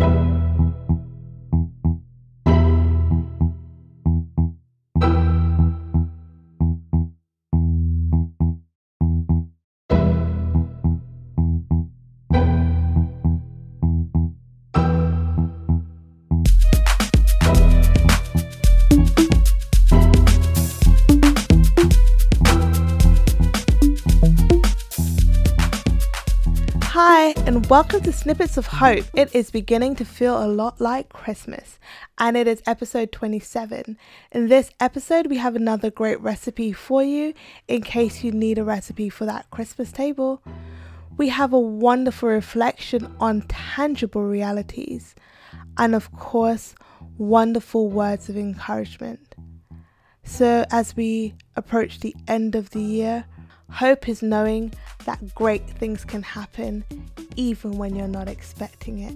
Hi, welcome to Snippets of Hope. It is beginning to feel a lot like Christmas, and it is episode 27. In this episode, we have another great recipe for you in case you need a recipe for that Christmas table. We have a wonderful reflection on tangible realities, and of course, wonderful words of encouragement. So, as we approach the end of the year, Hope is knowing that great things can happen even when you're not expecting it.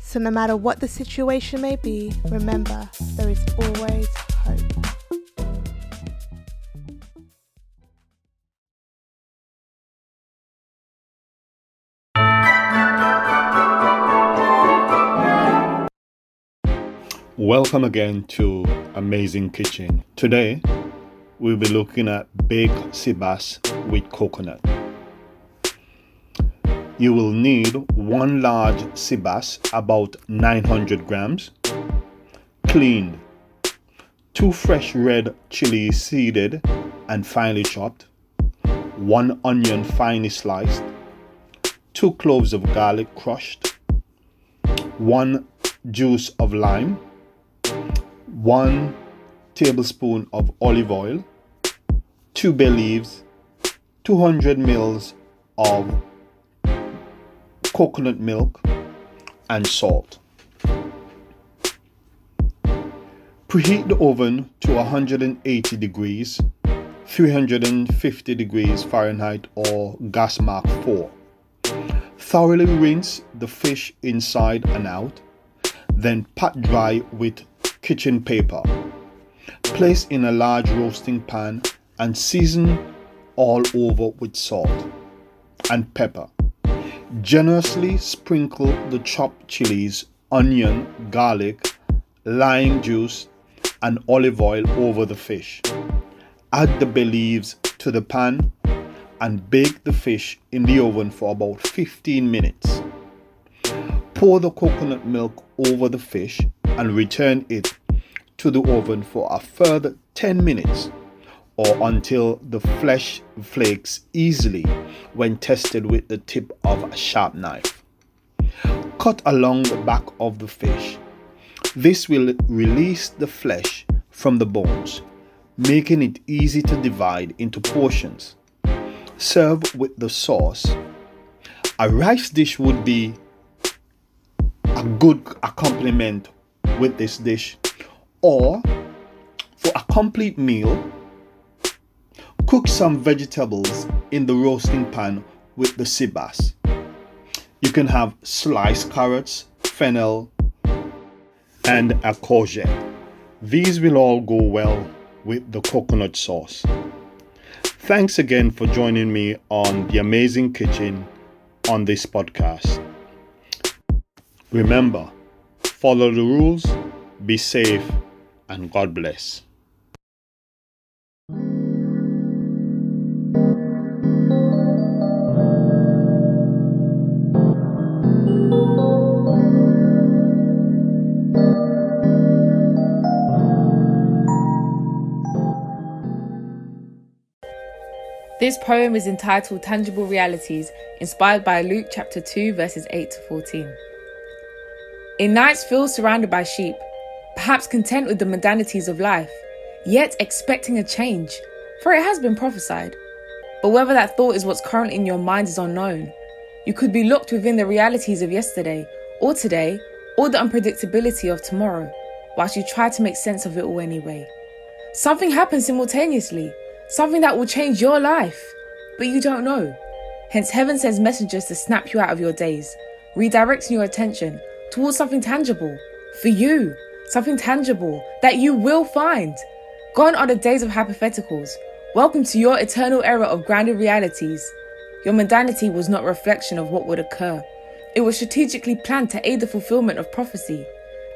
So, no matter what the situation may be, remember there is always hope. Welcome again to Amazing Kitchen. Today, we'll be looking at baked sea bass with coconut. You will need one large sea bass, about 900 grams, cleaned, two fresh red chilies seeded and finely chopped, one onion finely sliced, two cloves of garlic crushed, one juice of lime, one tablespoon of olive oil, 2 bay leaves, 200 mils of coconut milk, and salt. Preheat the oven to 180 degrees, 350 degrees Fahrenheit or gas mark 4. Thoroughly rinse the fish inside and out, then pat dry with kitchen paper. Place in a large roasting pan and season all over with salt and pepper. Generously sprinkle the chopped chilies, onion, garlic, lime juice, and olive oil over the fish. Add the bay leaves to the pan and bake the fish in the oven for about 15 minutes. Pour the coconut milk over the fish and return it to the oven for a further 10 minutes or until the flesh flakes easily when tested with the tip of a sharp knife. Cut along the back of the fish. This will release the flesh from the bones, making it easy to divide into portions. Serve with the sauce. A rice dish would be a good accompaniment with this dish or for a complete meal, cook some vegetables in the roasting pan with the sea bass. You can have sliced carrots, fennel, and a courgette. These will all go well with the coconut sauce. Thanks again for joining me on The Amazing Kitchen on this podcast. Remember, follow the rules, be safe, and God bless. This poem is entitled Tangible Realities, inspired by Luke chapter 2, verses 8 to 14. In nights filled surrounded by sheep, perhaps content with the mundanities of life, yet expecting a change, for it has been prophesied. But whether that thought is what's currently in your mind is unknown. You could be locked within the realities of yesterday, or today, or the unpredictability of tomorrow, whilst you try to make sense of it all anyway. Something happens simultaneously, something that will change your life, but you don't know. Hence, heaven sends messengers to snap you out of your days, redirecting your attention towards something tangible for you something tangible that you will find. Gone are the days of hypotheticals. Welcome to your eternal era of grounded realities. Your mundanity was not a reflection of what would occur. It was strategically planned to aid the fulfillment of prophecy.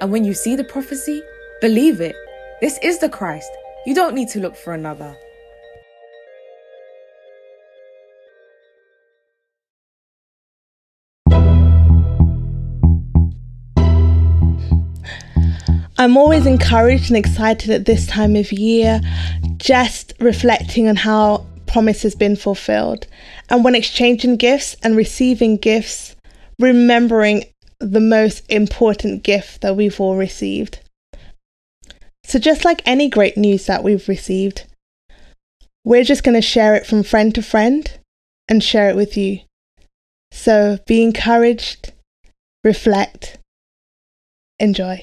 And when you see the prophecy, believe it. This is the Christ. You don't need to look for another. I'm always encouraged and excited at this time of year, just reflecting on how promise has been fulfilled. And when exchanging gifts and receiving gifts, remembering the most important gift that we've all received. So, just like any great news that we've received, we're just going to share it from friend to friend and share it with you. So, be encouraged, reflect, enjoy.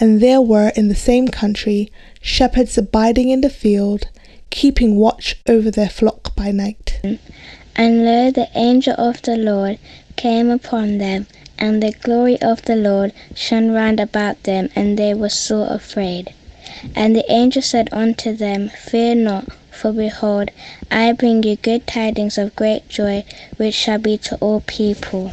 And there were in the same country shepherds abiding in the field, keeping watch over their flock by night. And lo, the angel of the Lord came upon them, and the glory of the Lord shone round about them, and they were sore afraid. And the angel said unto them, Fear not, for behold, I bring you good tidings of great joy, which shall be to all people.